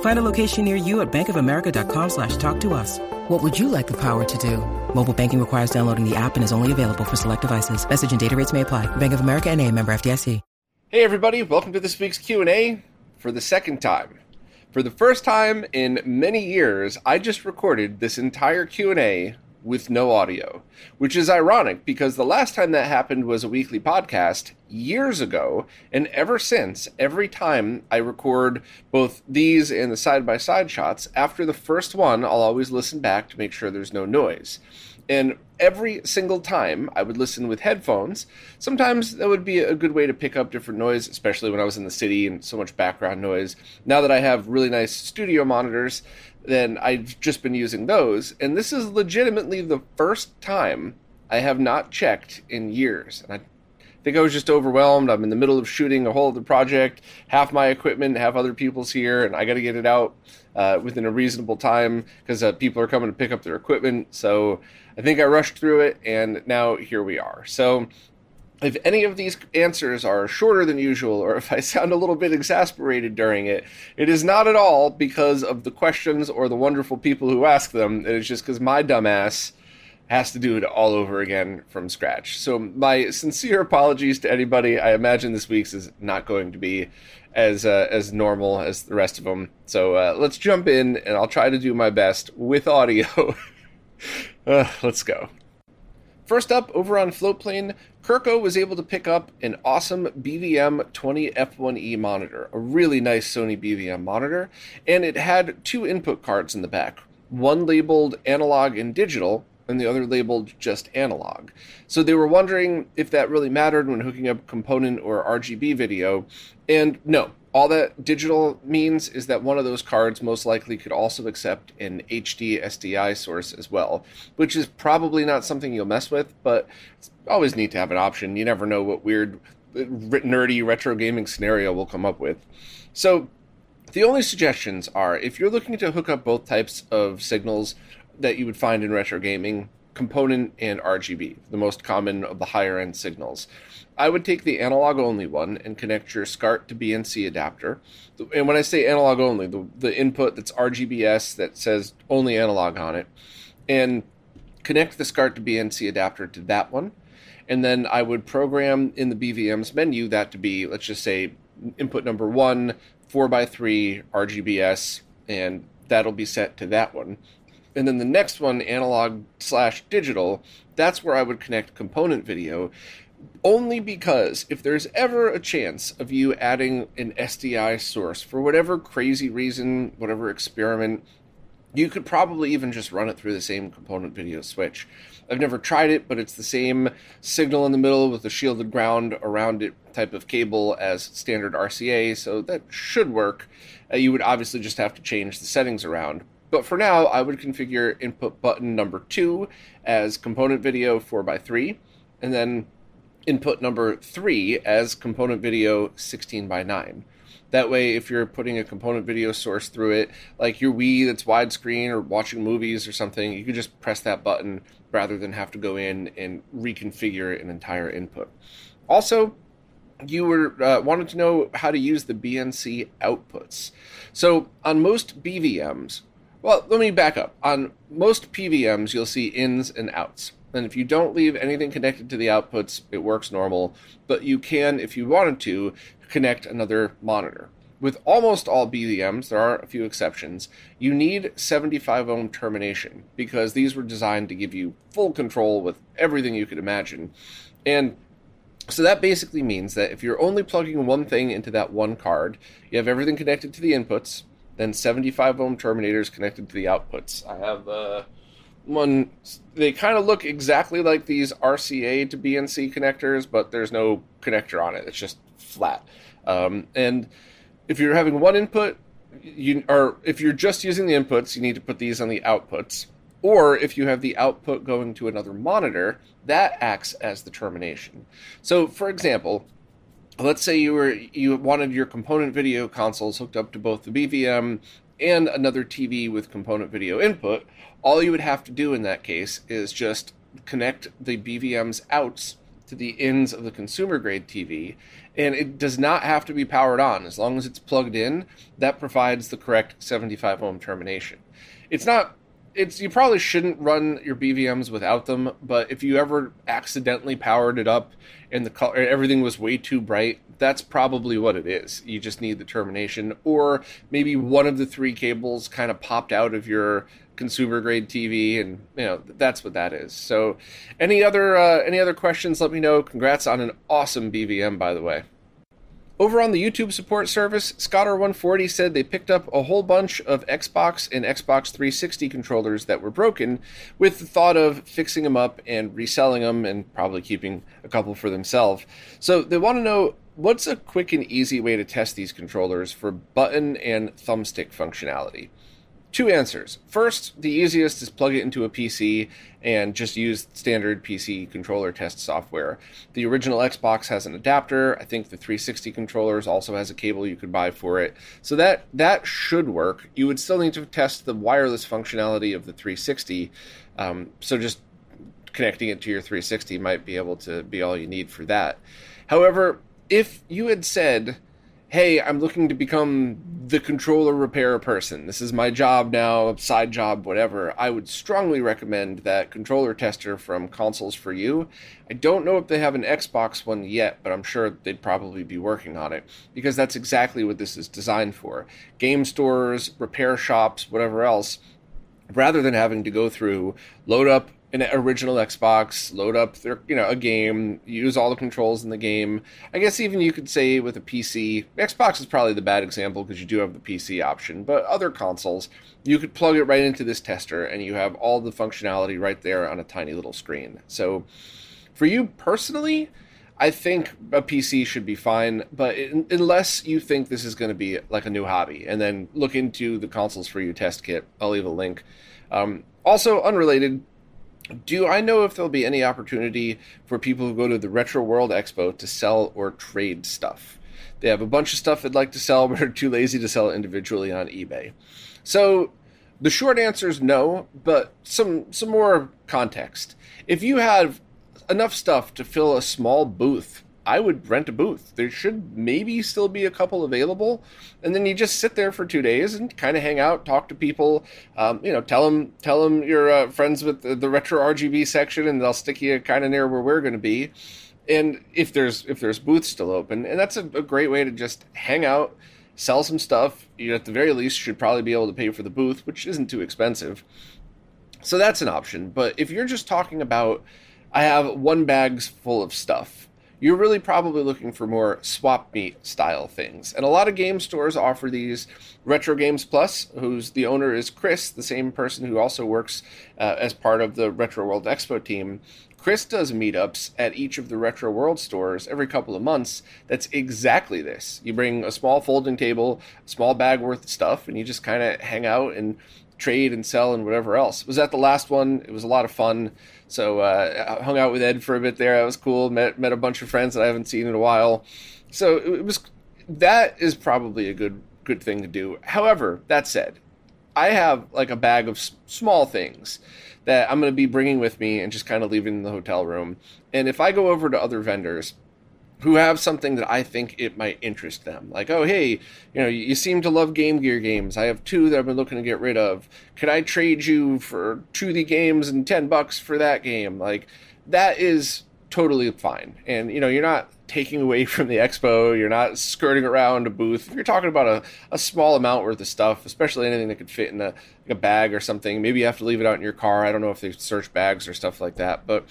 Find a location near you at bankofamerica.com slash talk to us. What would you like the power to do? Mobile banking requires downloading the app and is only available for select devices. Message and data rates may apply. Bank of America and a member FDIC. Hey everybody, welcome to this week's Q&A for the second time. For the first time in many years, I just recorded this entire Q&A with no audio, which is ironic because the last time that happened was a weekly podcast years ago, and ever since, every time I record both these and the side by side shots, after the first one, I'll always listen back to make sure there's no noise. And every single time I would listen with headphones. Sometimes that would be a good way to pick up different noise, especially when I was in the city and so much background noise. Now that I have really nice studio monitors, then I've just been using those. And this is legitimately the first time I have not checked in years. And I think I was just overwhelmed. I'm in the middle of shooting a whole other project, half my equipment, half other people's here, and I got to get it out uh, within a reasonable time because uh, people are coming to pick up their equipment. So I think I rushed through it, and now here we are. So if any of these answers are shorter than usual, or if I sound a little bit exasperated during it, it is not at all because of the questions or the wonderful people who ask them. It is just because my dumbass has to do it all over again from scratch. So my sincere apologies to anybody. I imagine this week's is not going to be as uh, as normal as the rest of them. So uh, let's jump in, and I'll try to do my best with audio. uh, let's go. First up, over on Floatplane, Kirko was able to pick up an awesome BVM 20 F1E monitor, a really nice Sony BVM monitor, and it had two input cards in the back, one labeled analog and digital, and the other labeled just analog. So they were wondering if that really mattered when hooking up component or RGB video, and no, all that digital means is that one of those cards most likely could also accept an HD SDI source as well, which is probably not something you'll mess with, but it's always neat to have an option. You never know what weird, nerdy retro gaming scenario we'll come up with. So, the only suggestions are if you're looking to hook up both types of signals that you would find in retro gaming, component and RGB, the most common of the higher end signals. I would take the analog only one and connect your SCART to BNC adapter. And when I say analog only, the, the input that's RGBS that says only analog on it, and connect the SCART to BNC adapter to that one. And then I would program in the BVM's menu that to be, let's just say, input number one, 4x3 RGBS, and that'll be set to that one. And then the next one, analog slash digital, that's where I would connect component video only because if there's ever a chance of you adding an SDI source for whatever crazy reason, whatever experiment, you could probably even just run it through the same component video switch. I've never tried it, but it's the same signal in the middle with the shielded ground around it type of cable as standard RCA, so that should work. Uh, you would obviously just have to change the settings around. But for now, I would configure input button number two as component video 4x3, and then input number three as component video 16 by 9. That way, if you're putting a component video source through it, like your Wii that's widescreen or watching movies or something, you can just press that button rather than have to go in and reconfigure an entire input. Also, you were uh, wanted to know how to use the BNC outputs. So on most BVMs, well, let me back up. On most PVMs, you'll see ins and outs. And if you don't leave anything connected to the outputs, it works normal. But you can, if you wanted to, connect another monitor. With almost all BVMs, there are a few exceptions, you need 75 ohm termination because these were designed to give you full control with everything you could imagine. And So that basically means that if you're only plugging one thing into that one card, you have everything connected to the inputs, then 75 ohm terminators connected to the outputs. I have uh, one, they kind of look exactly like these RCA to BNC connectors, but there's no connector on it. It's just flat. Um, and if you're having one input, you or if you're just using the inputs, you need to put these on the outputs. Or if you have the output going to another monitor, that acts as the termination. So, for example, let's say you were you wanted your component video consoles hooked up to both the BVM and another TV with component video input. All you would have to do in that case is just connect the BVM's outs to the ins of the consumer grade TV, and it does not have to be powered on. As long as it's plugged in, that provides the correct 75 ohm termination. It's not it's you probably shouldn't run your BVMs without them, but if you ever accidentally powered it up and the color, everything was way too bright, that's probably what it is. You just need the termination, or maybe one of the three cables kind of popped out of your consumer grade TV, and you know that's what that is. So, any other uh, any other questions? Let me know. Congrats on an awesome BVM, by the way. Over on the YouTube support service, Scotter140 said they picked up a whole bunch of Xbox and Xbox 360 controllers that were broken with the thought of fixing them up and reselling them and probably keeping a couple for themselves. So they want to know what's a quick and easy way to test these controllers for button and thumbstick functionality. Two answers. First, the easiest is plug it into a PC and just use standard PC controller test software. The original Xbox has an adapter. I think the 360 controllers also has a cable you could buy for it. So that that should work. You would still need to test the wireless functionality of the 360. Um, so just connecting it to your 360 might be able to be all you need for that. However, if you had said hey, I'm looking to become the controller repair person. This is my job now, side job, whatever. I would strongly recommend that controller tester from Consoles4You. I don't know if they have an Xbox one yet, but I'm sure they'd probably be working on it because that's exactly what this is designed for. Game stores, repair shops, whatever else rather than having to go through load up an original Xbox, load up their you know a game, use all the controls in the game. I guess even you could say with a PC, Xbox is probably the bad example because you do have the PC option, but other consoles, you could plug it right into this tester and you have all the functionality right there on a tiny little screen. So for you personally, I think a PC should be fine, but in, unless you think this is going to be like a new hobby, and then look into the Consoles4You test kit. I'll leave a link. Um, also, unrelated, do I know if there'll be any opportunity for people who go to the Retro World Expo to sell or trade stuff? They have a bunch of stuff they'd like to sell, but are too lazy to sell individually on eBay. So the short answer is no, but some some more context. If you have enough stuff to fill a small booth I would rent a booth. There should maybe still be a couple available, and then you just sit there for two days and kind of hang out, talk to people. Um, you know, tell them tell them you're uh, friends with the, the, retro RGB section, and they'll stick you kind of near where we're going to be. And if there's if there's booths still open, and that's a, a great way to just hang out, sell some stuff. You at the very least should probably be able to pay for the booth, which isn't too expensive. So that's an option. But if you're just talking about, I have one bag's full of stuff you're really probably looking for more swap meet style things. And a lot of game stores offer these. Retro Games Plus, whose the owner is Chris, the same person who also works uh, as part of the Retro World Expo team. Chris does meetups at each of the Retro World stores every couple of months. That's exactly this. You bring a small folding table, a small bag worth of stuff, and you just kind of hang out and trade and sell and whatever else. Was at the last one. It was a lot of fun. So uh, I hung out with Ed for a bit there. That was cool. Met met a bunch of friends that I haven't seen in a while. So it was that is probably a good good thing to do. However, that said, I have like a bag of small things that I'm going to be bringing with me and just kind of leaving in the hotel room. And if I go over to other vendors, who have something that I think it might interest them. Like, oh, hey, you know, you seem to love Game Gear games. I have two that I've been looking to get rid of. Could I trade you for two of the games and 10 bucks for that game? Like, that is totally fine. And, you know, you're not taking away from the expo, you're not skirting around a booth. If you're talking about a, a small amount worth of stuff, especially anything that could fit in a, like a bag or something, maybe you have to leave it out in your car. I don't know if they search bags or stuff like that. But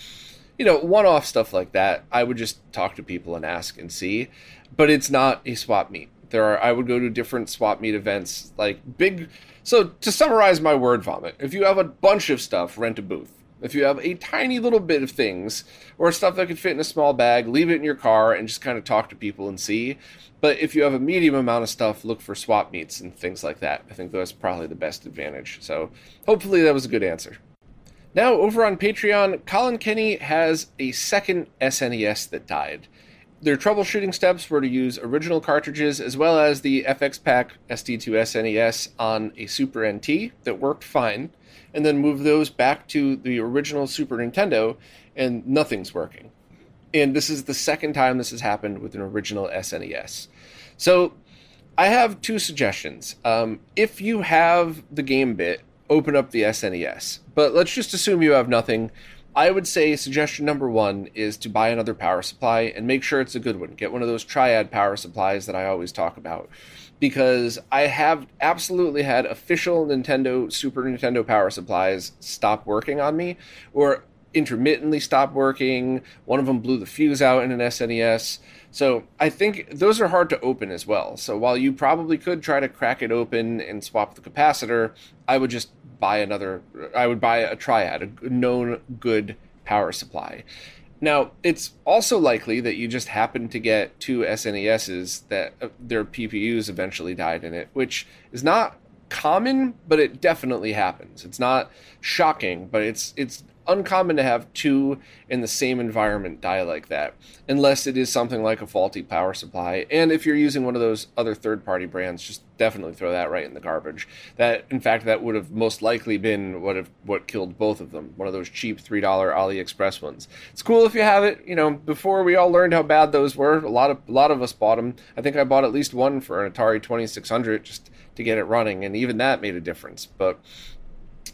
you know, one off stuff like that, I would just talk to people and ask and see. But it's not a swap meet. There are I would go to different swap meet events, like big. So to summarize my word vomit, if you have a bunch of stuff, rent a booth. If you have a tiny little bit of things or stuff that could fit in a small bag, leave it in your car and just kind of talk to people and see. But if you have a medium amount of stuff, look for swap meets and things like that. I think that's probably the best advantage. So hopefully that was a good answer. Now, over on Patreon, Colin Kenny has a second SNES that died. Their troubleshooting steps were to use original cartridges as well as the FXPak SD2 SNES on a Super NT that worked fine, and then move those back to the original Super Nintendo, and nothing's working. And this is the second time this has happened with an original SNES. So I have two suggestions. Um, if you have the game bit, open up the SNES. But let's just assume you have nothing. I would say suggestion number one is to buy another power supply and make sure it's a good one. Get one of those triad power supplies that I always talk about. Because I have absolutely had official Nintendo, Super Nintendo power supplies stop working on me, or intermittently stop working. One of them blew the fuse out in an SNES. So I think those are hard to open as well. So while you probably could try to crack it open and swap the capacitor, I would just buy another. I would buy a triad, a known good power supply. Now, it's also likely that you just happen to get two SNESs that uh, their PPUs eventually died in it, which is not common, but it definitely happens. It's not shocking, but it's it's uncommon to have two in the same environment die like that, unless it is something like a faulty power supply. And if you're using one of those other third party brands, just definitely throw that right in the garbage. That, in fact, that would have most likely been what have, what killed both of them. One of those cheap three dollar AliExpress ones. It's cool if you have it. You know, before we all learned how bad those were, a lot of a lot of us bought them. I think I bought at least one for an Atari Twenty Six Hundred just to get it running, and even that made a difference. But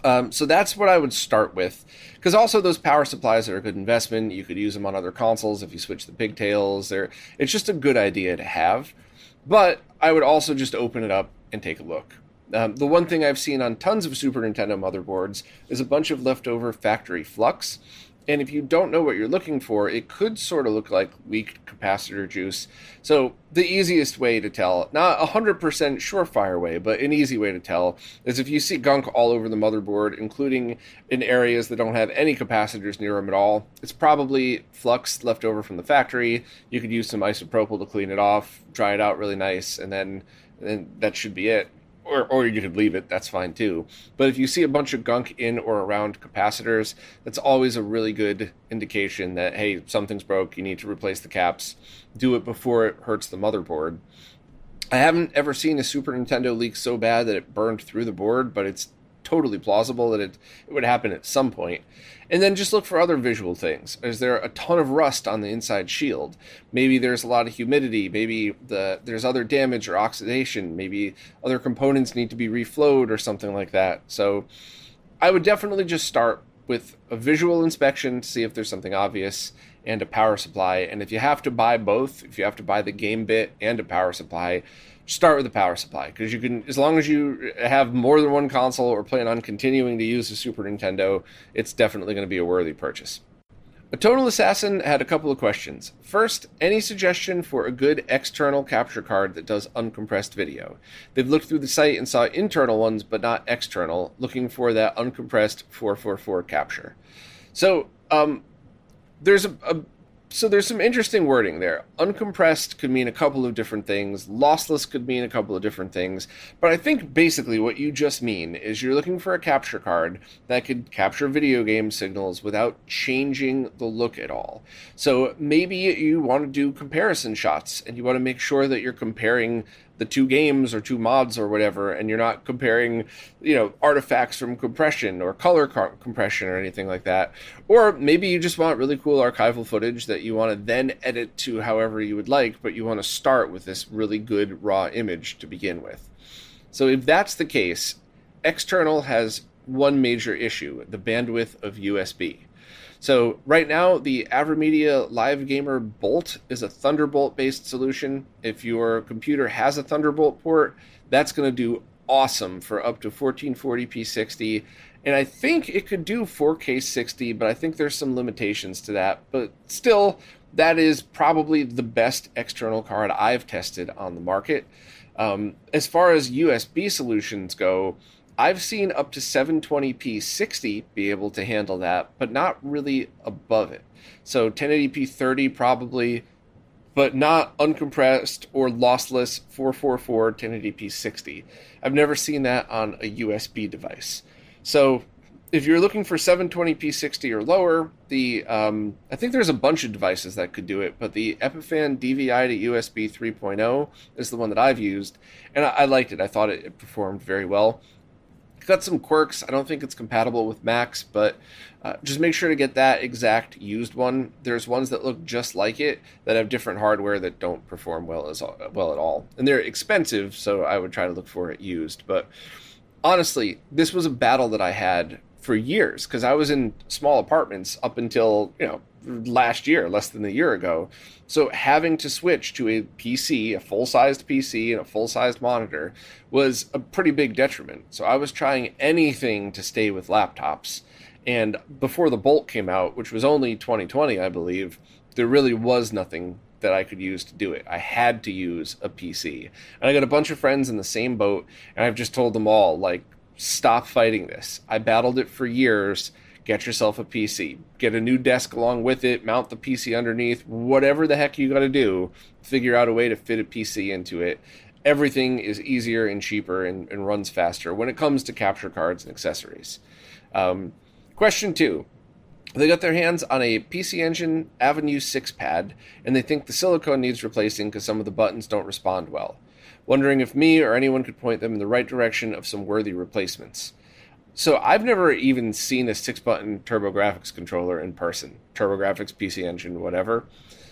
um, so that's what I would start with. Because also those power supplies are a good investment. You could use them on other consoles if you switch the pigtails. They're, it's just a good idea to have. But I would also just open it up and take a look. Um, the one thing I've seen on tons of Super Nintendo motherboards is a bunch of leftover factory flux. And if you don't know what you're looking for, it could sort of look like weak capacitor juice. So, the easiest way to tell, not a 100% surefire way, but an easy way to tell, is if you see gunk all over the motherboard, including in areas that don't have any capacitors near them at all, it's probably flux left over from the factory. You could use some isopropyl to clean it off, dry it out really nice, and then, then that should be it or, or you could leave it that's fine too. But if you see a bunch of gunk in or around capacitors that's always a really good indication that hey something's broke you need to replace the caps. Do it before it hurts the motherboard. I haven't ever seen a super nintendo leak so bad that it burned through the board but it's totally plausible that it, it would happen at some point. And then just look for other visual things. Is there a ton of rust on the inside shield? Maybe there's a lot of humidity. Maybe the there's other damage or oxidation. Maybe other components need to be reflowed or something like that. So I would definitely just start with a visual inspection to see if there's something obvious and a power supply. And if you have to buy both, if you have to buy the game bit and a power supply, start with the power supply because you can as long as you have more than one console or plan on continuing to use the Super Nintendo, it's definitely going to be a worthy purchase. A Total Assassin had a couple of questions. First, any suggestion for a good external capture card that does uncompressed video? They've looked through the site and saw internal ones, but not external, looking for that uncompressed 444 capture. So, um, there's a, a so there's some interesting wording there. Uncompressed could mean a couple of different things. Lossless could mean a couple of different things. But I think basically what you just mean is you're looking for a capture card that could capture video game signals without changing the look at all. So maybe you want to do comparison shots and you want to make sure that you're comparing the two games or two mods or whatever, and you're not comparing, you know, artifacts from compression or color car- compression or anything like that. Or maybe you just want really cool archival footage that you want to then edit to however you would like, but you want to start with this really good raw image to begin with. So if that's the case, external has one major issue the bandwidth of USB. So right now, the AverMedia Live Gamer Bolt is a Thunderbolt based solution. If your computer has a Thunderbolt port, that's going to do awesome for up to 1440p 60 and I think it could do 4K 60, but I think there's some limitations to that. But still, that is probably the best external card I've tested on the market. Um, as far as USB solutions go, I've seen up to 720p 60 be able to handle that, but not really above it. So 1080p 30 probably, but not uncompressed or lossless 444 1080p 60. I've never seen that on a USB device. So if you're looking for 720p 60 or lower, the um, I think there's a bunch of devices that could do it, but the Epiphan DVI to USB 3.0 is the one that I've used, and I, I liked it. I thought it, it performed very well. Got some quirks. I don't think it's compatible with Macs, but uh, just make sure to get that exact used one. There's ones that look just like it that have different hardware that don't perform well as well at all, and they're expensive. So I would try to look for it used, but honestly, this was a battle that I had for years because I was in small apartments up until, you know, last year, less than a year ago. So having to switch to a PC, a full sized PC, and a full sized monitor was a pretty big detriment. So I was trying anything to stay with laptops. And before the Bolt came out, which was only 2020, I believe, there really was nothing that I could use to do it. I had to use a PC. And I got a bunch of friends in the same boat, and I've just told them all, like, stop fighting this. I battled it for years. Get yourself a PC. Get a new desk along with it, mount the PC underneath, whatever the heck you got to do, figure out a way to fit a PC into it. Everything is easier and cheaper and, and runs faster when it comes to capture cards and accessories. Um, question two they got their hands on a PC Engine Avenue 6 pad, and they think the silicone needs replacing because some of the buttons don't respond well. Wondering if me or anyone could point them in the right direction of some worthy replacements. So I've never even seen a six button TurboGrafx controller in person. TurboGrafx, PC Engine, whatever.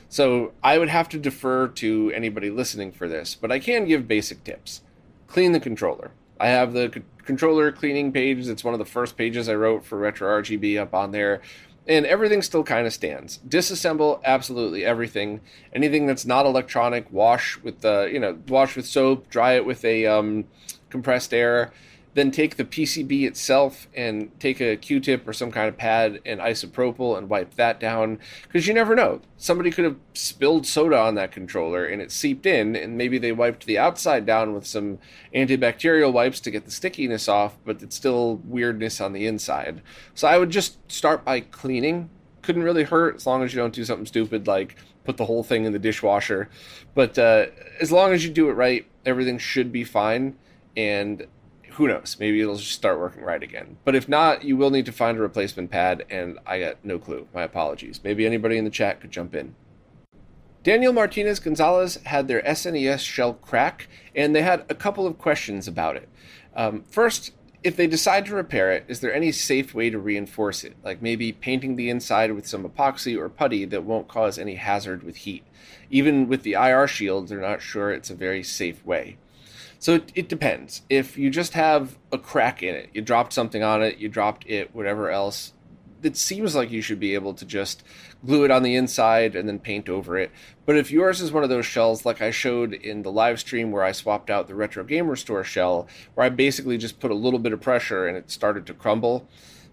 So I would have to defer to anybody listening for this, but I can give basic tips. Clean the controller. I have the c- controller cleaning page. It's one of the first pages I wrote for Retro RGB up on there and everything still kind of stands. Disassemble absolutely everything. Anything that's not electronic, wash with the you know wash with soap, dry it with a um, compressed air, then take the PCB itself and take a Q-tip or some kind of pad and isopropyl and wipe that down because you never know. Somebody could have spilled soda on that controller and it seeped in, and maybe they wiped the outside down with some antibacterial wipes to get the stickiness off, but it's still weirdness on the inside. So I would just start by cleaning. Couldn't really hurt as long as you don't do something stupid like put the whole thing in the dishwasher. But uh, as long as you do it right, everything should be fine. And who knows? Maybe it'll just start working right again. But if not, you will need to find a replacement pad, and I got no clue. My apologies. Maybe anybody in the chat could jump in. Daniel Martinez Gonzalez had their SNES shell crack, and they had a couple of questions about it. Um, first, if they decide to repair it, is there any safe way to reinforce it? Like maybe painting the inside with some epoxy or putty that won't cause any hazard with heat. Even with the IR shield, they're not sure it's a very safe way. So it, it, depends. If you just have a crack in it, you dropped something on it, you dropped it, whatever else, it seems like you should be able to just glue it on the inside and then paint over it. But if yours is one of those shells, like I showed in the live stream where I swapped out the Retro Game Restore shell, where I basically just put a little bit of pressure and it started to crumble,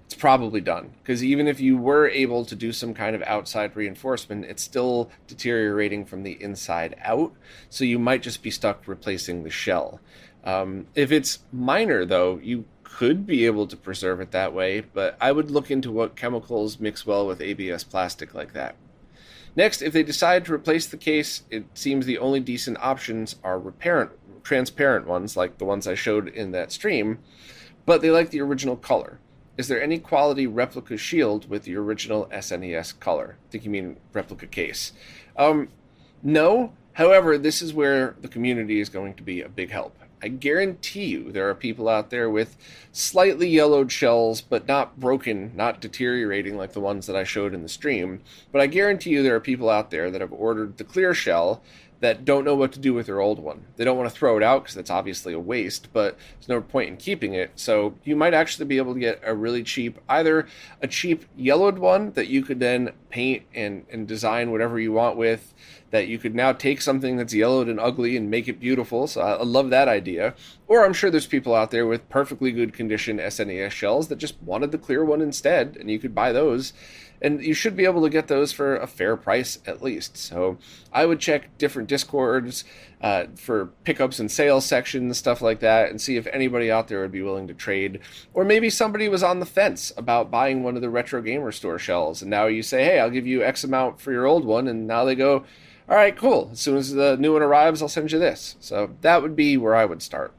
it's probably done. Because even if you were able to do some kind of outside reinforcement, it's still deteriorating from the inside out. So you might just be stuck replacing the shell. Um, if it's minor, though, you could be able to preserve it that way, but I would look into what chemicals mix well with ABS plastic like that. Next, if they decide to replace the case, it seems the only decent options are reparent, transparent ones, like the ones I showed in that stream, but they like the original color. Is there any quality replica shield with the original SNES color? I think you mean replica case. Um, no. However, this is where the community is going to be a big help. I guarantee you there are people out there with slightly yellowed shells, but not broken, not deteriorating like the ones that I showed in the stream. But I guarantee you there are people out there that have ordered the clear shell that don't know what to do with their old one. They don't want to throw it out because that's obviously a waste, but there's no point in keeping it. So you might actually be able to get a really cheap, either a cheap yellowed one that you could then paint and, and design whatever you want with, that you could now take something that's yellowed and ugly and make it beautiful. So I, love that idea. Or I'm sure there's people out there with perfectly good condition SNES shells that just wanted the clear one instead, and you could buy those and you should be able to get those for a fair price at least. So I would check different discords uh, for pickups and sales sections, stuff like that, and see if anybody out there would be willing to trade. Or maybe somebody was on the fence about buying one of the Retro Game Restore shells, and now you say, "Hey, I'll give you X amount for your old one," and now they go. All right, cool. As soon as the new one arrives, I'll send you this. So that would be where I would start.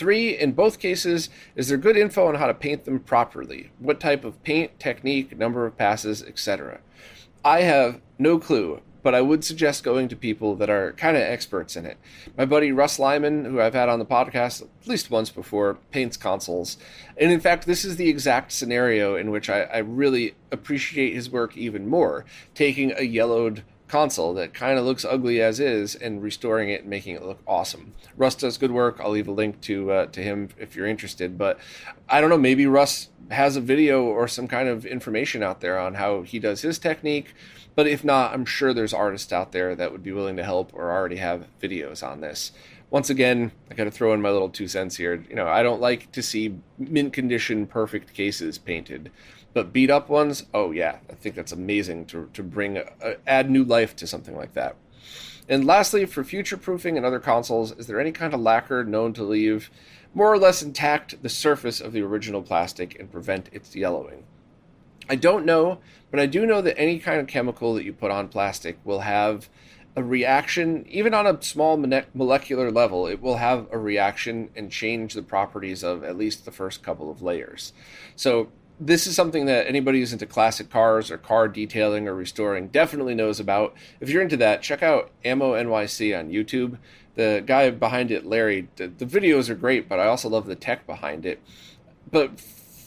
Three, in both cases, is there good info on how to paint them properly? What type of paint, technique, number of passes, etc. I have no clue, but I would suggest going to people that are kind of experts in it. My buddy Russ Lyman, who I've had on the podcast at least once before, paints consoles. And in fact, this is the exact scenario in which I, I really appreciate his work even more. Taking a yellowed console that kind of looks ugly as is and restoring it and making it look awesome. Russ does good work. I'll leave a link to uh, to him if you're interested. But I don't know, maybe Russ has a video or some kind of information out there on how he does his technique. But if not, I'm sure there's artists out there that would be willing to help or already have videos on this. Once again, I got to throw in my little two cents here. You know, I don't like to see mint condition perfect cases painted. But beat up ones, oh yeah, I think that's amazing to, to bring add new life to something like that. And lastly, for future proofing and other consoles, is there any kind of lacquer known to leave more or less intact the surface of the original plastic and prevent its yellowing? I don't know, but I do know that any kind of chemical that you put on plastic will have a reaction, even on a small molecular level, it will have a reaction and change the properties of at least the first couple of layers. So this is something that anybody who's into classic cars or car detailing or restoring definitely knows about. If you're into that, check out Ammo NYC on YouTube. The guy behind it, Larry, the, the videos are great, but I also love the tech behind it. But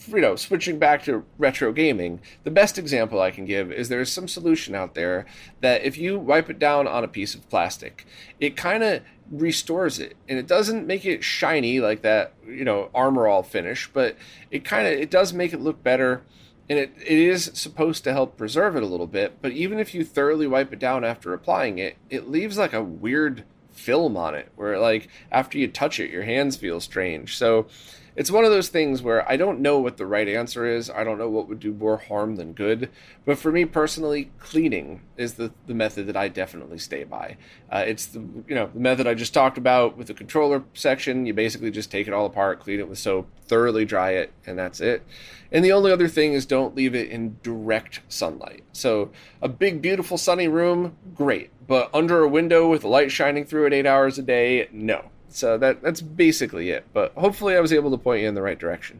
you know, switching back to retro gaming, the best example I can give is there's some solution out there that if you wipe it down on a piece of plastic, it kind of restores it. And it doesn't make it shiny like that you know armor all finish but it kind of it does make it look better. And it, it is supposed to help preserve it a little bit but even if you thoroughly wipe it down after applying it it leaves like a weird film on it where like after you touch it your hands feel strange. So it's one of those things where I don't know what the right answer is. I don't know what would do more harm than good. But for me personally, cleaning is the, the method that I definitely stay by. Uh, it's the you know the method I just talked about with the controller section. You basically just take it all apart, clean it with soap, thoroughly dry it, and that's it. And the only other thing is don't leave it in direct sunlight. So a big, beautiful sunny room, great. But under a window with light shining through it eight hours a day, no. So that that's basically it. But hopefully, I was able to point you in the right direction.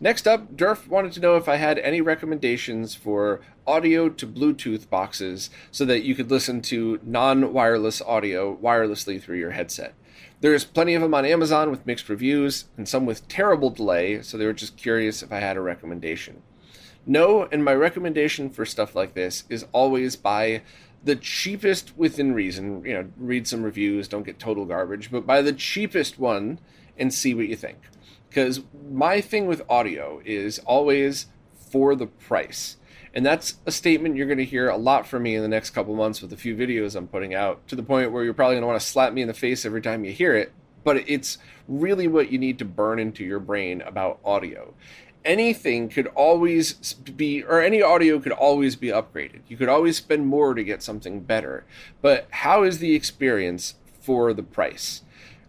Next up, Durf wanted to know if I had any recommendations for audio to Bluetooth boxes so that you could listen to non wireless audio wirelessly through your headset. There's plenty of them on Amazon with mixed reviews and some with terrible delay, so they were just curious if I had a recommendation. No, and my recommendation for stuff like this is always buy the cheapest within reason. You know, read some reviews, don't get total garbage, but buy the cheapest one and see what you think. Because my thing with audio is always for the price. And that's a statement you're going to hear a lot from me in the next couple months with a few videos I'm putting out, to the point where you're probably going to want to slap me in the face every time you hear it. But it's really what you need to burn into your brain about audio anything could always be, or any audio could always be upgraded. You could always spend more to get something better. But how is the experience for the price?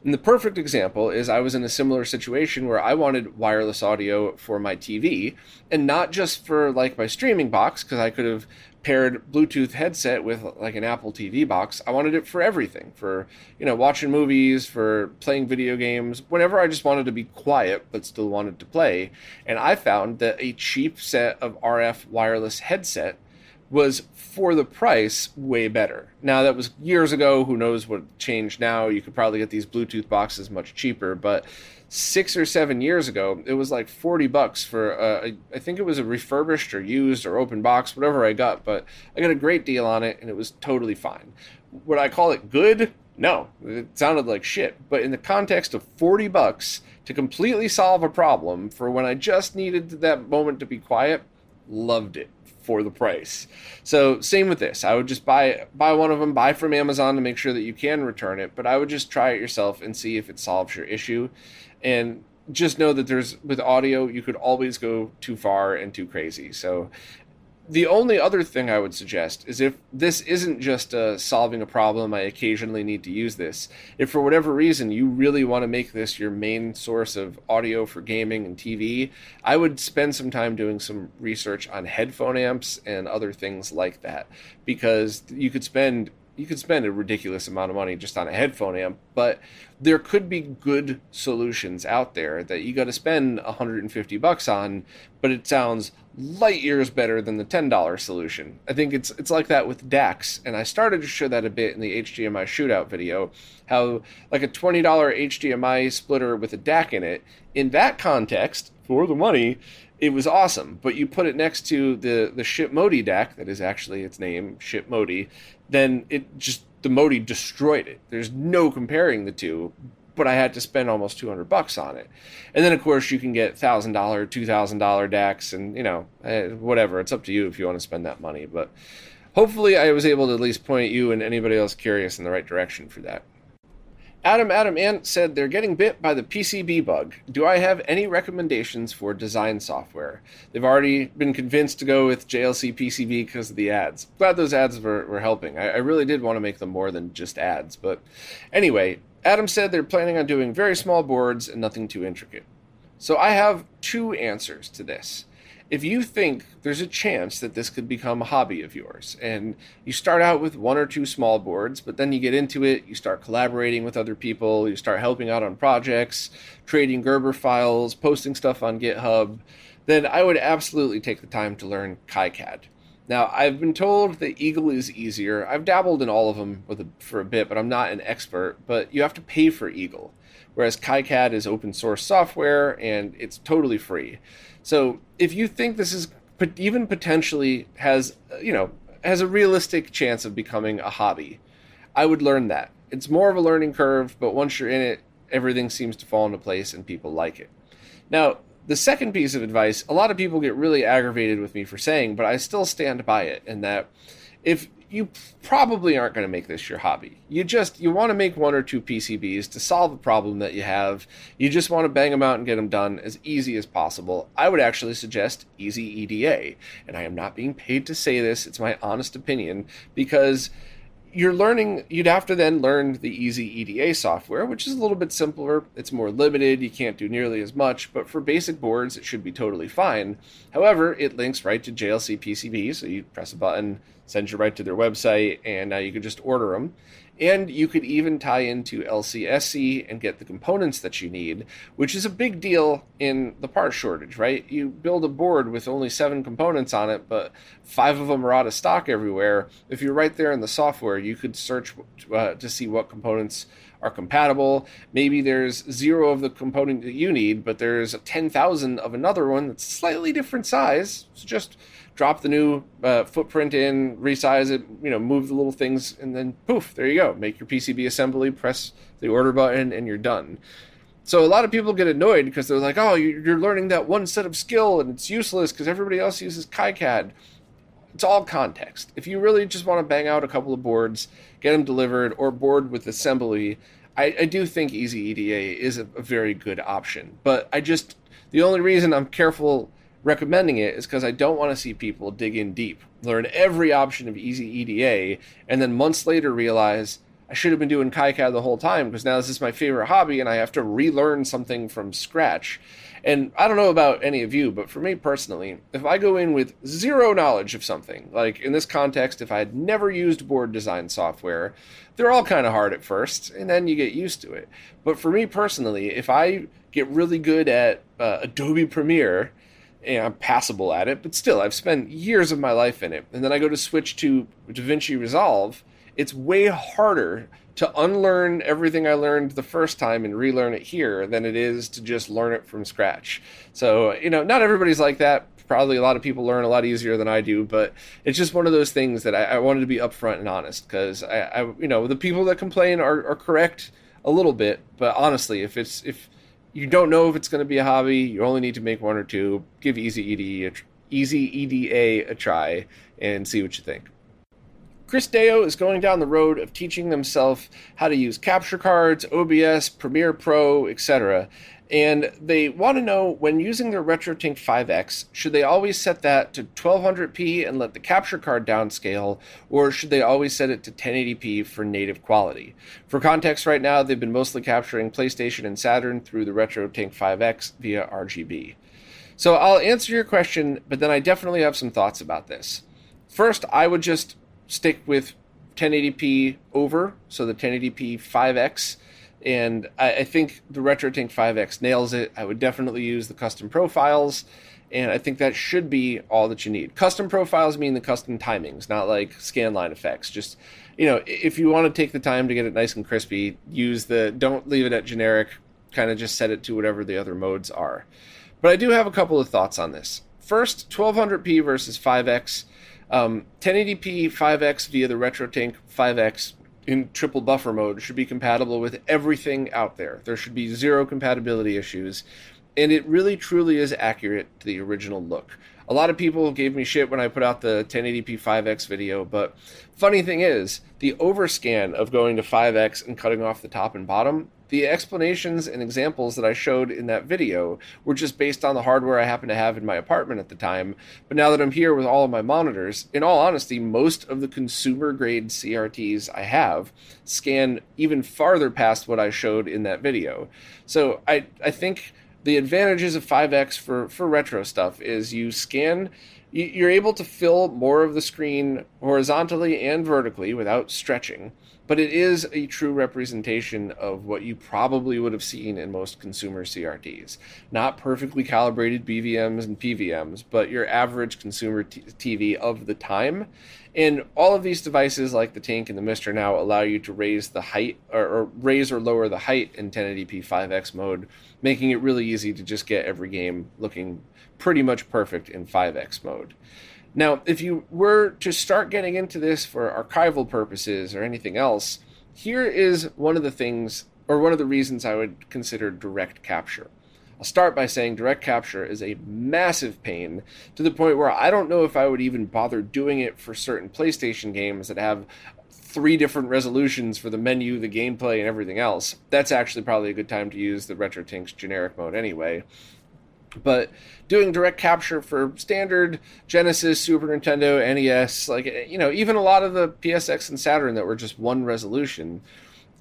And the perfect example is I was in a similar situation where I wanted wireless audio for my TV and not just for like my streaming box because I could have paired Bluetooth headset with like an Apple TV box. I wanted it for everything, for you know, watching movies, for playing video games, whenever I just wanted to be quiet but still wanted to play. And I found that a cheap set of RF wireless headset was for the price way better. Now that was years ago. Who knows what changed now? You could probably get these Bluetooth boxes much cheaper, but six or seven years ago, it was like forty bucks for uh, a, I think it was a refurbished or used or open box, whatever I got. But I got a great deal on it, and it was totally fine. Would I call it good? No, it sounded like shit. But in the context of forty bucks to completely solve a problem for when I just needed that moment to be quiet, loved it for the price. So same with this. I would just buy buy one of them, buy from Amazon to make sure that you can return it, but I would just try it yourself and see if it solves your issue. And just know that there's with audio you could always go too far and too crazy. So the only other thing I would suggest is if this isn't just uh, solving a problem, I occasionally need to use this. If for whatever reason you really want to make this your main source of audio for gaming and TV, I would spend some time doing some research on headphone amps and other things like that because you could spend you could spend a ridiculous amount of money just on a headphone amp, but there could be good solutions out there that you got to spend 150 bucks on, but it sounds light years better than the $10 solution. I think it's it's like that with DACs, and I started to show that a bit in the HDMI shootout video, how like a $20 HDMI splitter with a DAC in it, in that context, for the money, it was awesome. But you put it next to the the Schiit Modi DAC, that is actually its name, Schiit Modi, then it just the Modi destroyed it. There's no comparing the two, but I had to spend almost 200 bucks on it. And then of course you can get $1000, $2000 DACs and you know, eh, whatever. It's up to you if you want to spend that money, but hopefully I was able to at least point you and anybody else curious in the right direction for that. Adam Adam Ant said they're getting bit by the PCB bug. Do I have any recommendations for design software? They've already been convinced to go with JLC PCB because of the ads. Glad those ads were, were helping. I, I really did want to make them more than just ads. But anyway, Adam said they're planning on doing very small boards and nothing too intricate. So I have two answers to this if you think there's a chance that this could become a hobby of yours and you start out with one or two small boards but then you get into it you start collaborating with other people you start helping out on projects trading gerber files posting stuff on github then i would absolutely take the time to learn KiCad now i've been told that eagle is easier. I've dabbled in all of them a, for a bit but i'm not an expert but you have to pay for eagle whereas KiCad is open source software and it's totally free so if you think this is even potentially has you know has a realistic chance of becoming a hobby, I would learn that. It's more of a learning curve, but once you're in it, everything seems to fall into place and people like it. Now, the second piece of advice, a lot of people get really aggravated with me for saying, but I still stand by it, and that if you probably aren't going to make this your hobby. You just you want to make one or two PCBs to solve a problem that you have. You just want to bang them out and get them done as easy as possible. I would actually suggest Easy EDA, and I am not being paid to say this. It's my honest opinion because you're learning you'd have to then learn the easy eda software which is a little bit simpler. It's more limited. You can't do nearly as much but for basic boards it should be totally fine. However it links right to jlc pcb so you press a button sends you right to their website and now you can just order them and you could even tie into LCSC and get the components that you need, which is a big deal in the part shortage, right? You build a board with only seven components on it, but five of them are out of stock everywhere. If you're right there in the software, you could search uh, to see what components are compatible. Maybe there's zero of the component that you need, but there's 10,000 of another one that's slightly different size. So just drop the new uh, footprint in, resize it, you know, move the little things, and then poof, there you go. Make your PCB assembly, press the order button, and you're done. So a lot of people get annoyed because they're like, "Oh, you're learning that one set of skill, and it's useless because everybody else uses KiCad." It's all context. If you really just want to bang out a couple of boards, get them delivered, or board with assembly, I, I do think Easy EDA is a, a very good option. But I just the only reason I'm careful recommending it is because I don't want to see people dig in deep, learn every option of easy EDA, and then months later realize I should have been doing KiCad the whole time because now this is my favorite hobby and I have to relearn something from scratch. And I don't know about any of you, but for me personally, if I go in with zero knowledge of something, like in this context, if I had never used board design software, they're all kind of hard at first, and then you get used to it. But for me personally, if I get really good at uh, Adobe Premiere, and I'm passable at it, but still, I've spent years of my life in it. And then I go to switch to DaVinci Resolve. It's way harder to unlearn everything I learned the first time and relearn it here than it is to just learn it from scratch. So, you know, not everybody's like that. Probably a lot of people learn a lot easier than I do, but it's just one of those things that I, I wanted to be upfront and honest because I, I, you know, the people that complain are, are correct a little bit, but honestly, if it's if you don't know if it's going to be a hobby, you only need to make one or two. Give Easy EDA Easy EDA a try and see what you think. Chris Deo is going down the road of teaching themselves how to use capture cards, OBS, Premiere Pro, etc. And they want to know when using their RetroTink 5X, should they always set that to 1200p and let the capture card downscale, or should they always set it to 1080p for native quality? For context, right now, they've been mostly capturing PlayStation and Saturn through the RetroTink 5X via RGB. So I'll answer your question, but then I definitely have some thoughts about this. First, I would just stick with 1080p over, so the 1080p 5x. And I, I think the RetroTink 5x nails it. I would definitely use the custom profiles, and I think that should be all that you need. Custom profiles mean the custom timings, not like scanline effects. Just you know, if you want to take the time to get it nice and crispy, use the don't leave it at generic. Kind of just set it to whatever the other modes are. But I do have a couple of thoughts on this. First, 1200p versus 5x. Um, 1080p 5x via the RetroTink 5x in triple buffer mode should be compatible with everything out there. There should be zero compatibility issues, and it really truly is accurate to the original look. A lot of people gave me shit when I put out the 1080p 5x video, but funny thing is, the overscan of going to 5x and cutting off the top and bottom the explanations and examples that I showed in that video were just based on the hardware I happened to have in my apartment at the time. But now that I'm here with all of my monitors, in all honesty, most of the consumer grade CRTs I have scan even farther past what I showed in that video. So I, I think the advantages of 5X for, for retro stuff is you scan you're able to fill more of the screen horizontally and vertically without stretching but it is a true representation of what you probably would have seen in most consumer CRTs. Not perfectly calibrated BVMs and PVMs, but your average consumer t- TV of the time. And all of these devices, like the Tank and the MiSTer, now allow you to raise the height or, or raise or lower the height in 1080p 5x mode, making it really easy to just get every game looking pretty much perfect in 5x mode. Now, if you were to start getting into this for archival purposes or anything else, here is one of the things, or one of the reasons I would consider direct capture. I'll start by saying direct capture is a massive pain to the point where I don't know if I would even bother doing it for certain PlayStation games that have three different resolutions for the menu, the gameplay, and everything else. That's actually probably a good time to use the RetroTink's generic mode anyway. But doing direct capture for standard Genesis, Super Nintendo, NES, like you know, even a lot of the PSX and Saturn that were just one resolution,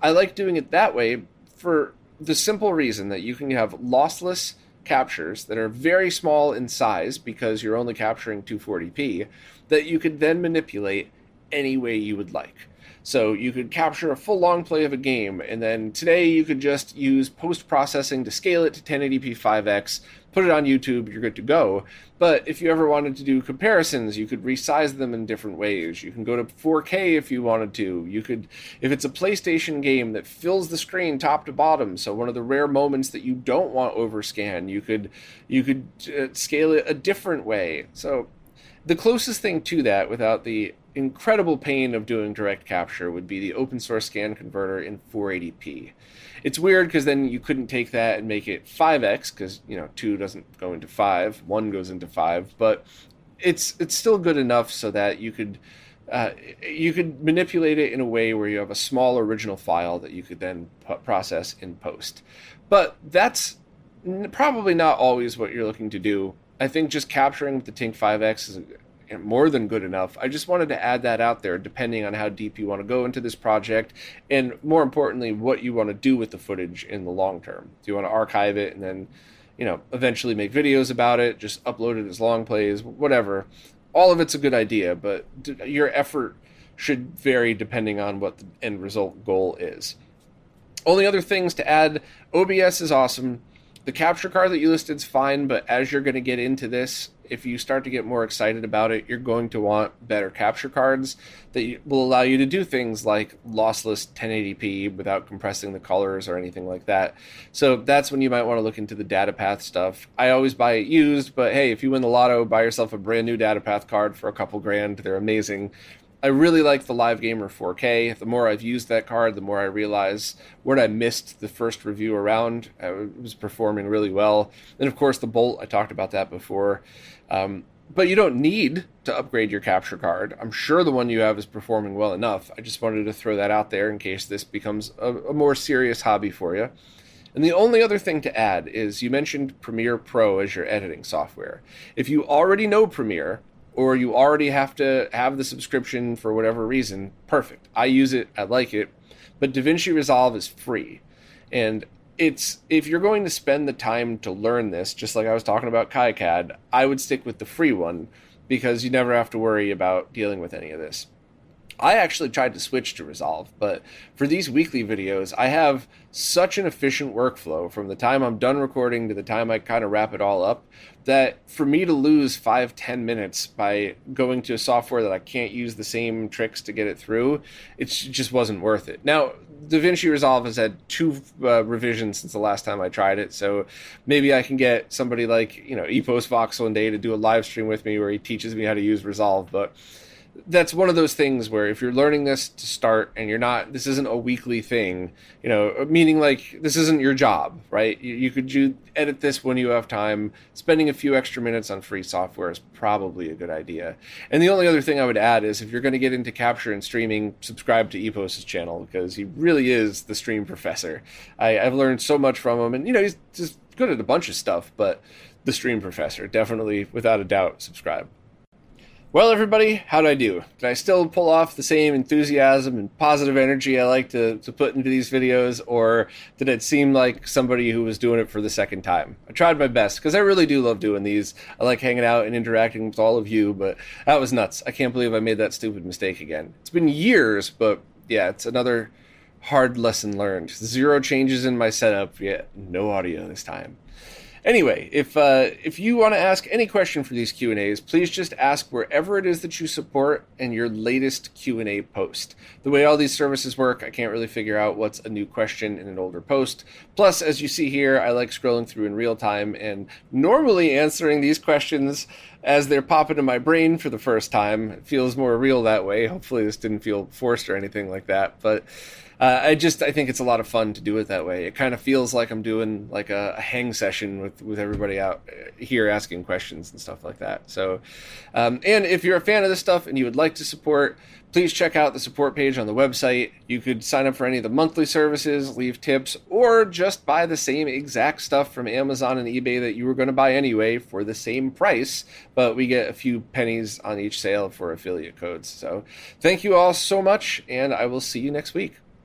I like doing it that way for the simple reason that you can have lossless captures that are very small in size because you're only capturing 240p that you could then manipulate any way you would like. So you could capture a full long play of a game, and then today you could just use post processing to scale it to 1080p 5x, put it on YouTube, you're good to go. But if you ever wanted to do comparisons, you could resize them in different ways. You can go to 4K if you wanted to. You could, if it's a PlayStation game that fills the screen top to bottom, so one of the rare moments that you don't want overscan, you could, you could uh, scale it a different way. So the closest thing to that, without the incredible pain of doing direct capture would be the open source scan converter in 480p. It's weird because then you couldn't take that and make it 5x because you know 2 doesn't go into 5, 1 goes into 5, but it's it's still good enough so that you could uh, you could manipulate it in a way where you have a small original file that you could then p- process in post. But that's n- probably not always what you're looking to do. I think just capturing with the Tink 5X is more than good enough. I just wanted to add that out there, depending on how deep you want to go into this project, and more importantly, what you want to do with the footage in the long term. Do you want to archive it and then, you know, eventually make videos about it, just upload it as long plays, whatever? All of it's a good idea, but your effort should vary depending on what the end result goal is. Only other things to add OBS is awesome. the capture card that you listed is fine, but as you're going to get into this, if you start to get more excited about it, you're going to want better capture cards that will allow you to do things like lossless 1080p without compressing the colors or anything like that. So that's when you might want to look into the Datapath stuff. I always buy it used, but hey, if you win the lotto, buy yourself a brand new Datapath card for a couple grand. They're amazing. I really like the Live Gamer 4K. The more I've used that card, the more I realize what I missed the first review around. Uh, it was performing really well. And of course, the Bolt, I talked about that before. Um, but you don't need to upgrade your capture card. I'm sure the one you have is performing well enough. I just wanted to throw that out there in case this becomes a, a more serious hobby for you. And the only other thing to add is you mentioned Premiere Pro as your editing software. If you already know Premiere, or you already have to have the subscription for whatever reason, perfect. I use it, I like it. But DaVinci Resolve is free. And it's if you're going to spend the time to learn this, just like I was talking about KiCad, I would stick with the free one because you never have to worry about dealing with any of this. I actually tried to switch to Resolve, but for these weekly videos, I have such an efficient workflow from the time I'm done recording to the time I kind of wrap it all up that for me to lose five, ten minutes by going to a software that I can't use the same tricks to get it through, it just wasn't worth it. Now, DaVinci Resolve has had two uh, revisions since the last time I tried it, so maybe I can get somebody like, you know, EposVox one day to do a live stream with me where he teaches me how to use Resolve, but that's one of those things where if you're learning this to start and you're not this isn't a weekly thing you know meaning like this isn't your job right? You, you could do edit this when you have time. Spending a few extra minutes on free software is probably a good idea. And the only other thing i would add is if you're going to get into capture and streaming subscribe to epos's channel because he really is the stream professor. I, i've learned so much from him and you know he's just good at a bunch of stuff but the stream professor definitely without a doubt subscribe well, everybody, how'd I do? Did I still pull off the same enthusiasm and positive energy I like to, to put into these videos, or did it seem like somebody who was doing it for the second time? I tried my best because I really do love doing these. I like hanging out and interacting with all of you, but that was nuts. I can't believe I made that stupid mistake again. It's been years, but yeah, it's another hard lesson learned. Zero changes in my setup, yet no audio this time. Anyway, if uh, if you want to ask any question for these Q and A's, please just ask wherever it is that you support and your latest Q and A post. The way all these services work, I can't really figure out what's a new question in an older post. Plus, as you see here, I like scrolling through in real time and normally answering these questions as they're popping in my brain for the first time. It feels more real that way. Hopefully, this didn't feel forced or anything like that, but uh, I just I think it's a lot of fun to do it that way. It kind of feels like I'm doing like a, a, hang session with with everybody out uh, here asking questions and stuff like that. So, um, and if you're a fan of this stuff and you would like to support, please check out the support page on the website. You could sign up for any of the monthly services, leave tips, or just buy the same exact stuff from Amazon and eBay that you were going to buy anyway for the same price, but we get a few pennies on each sale for affiliate codes. So, thank you all so much, and I will see you next week.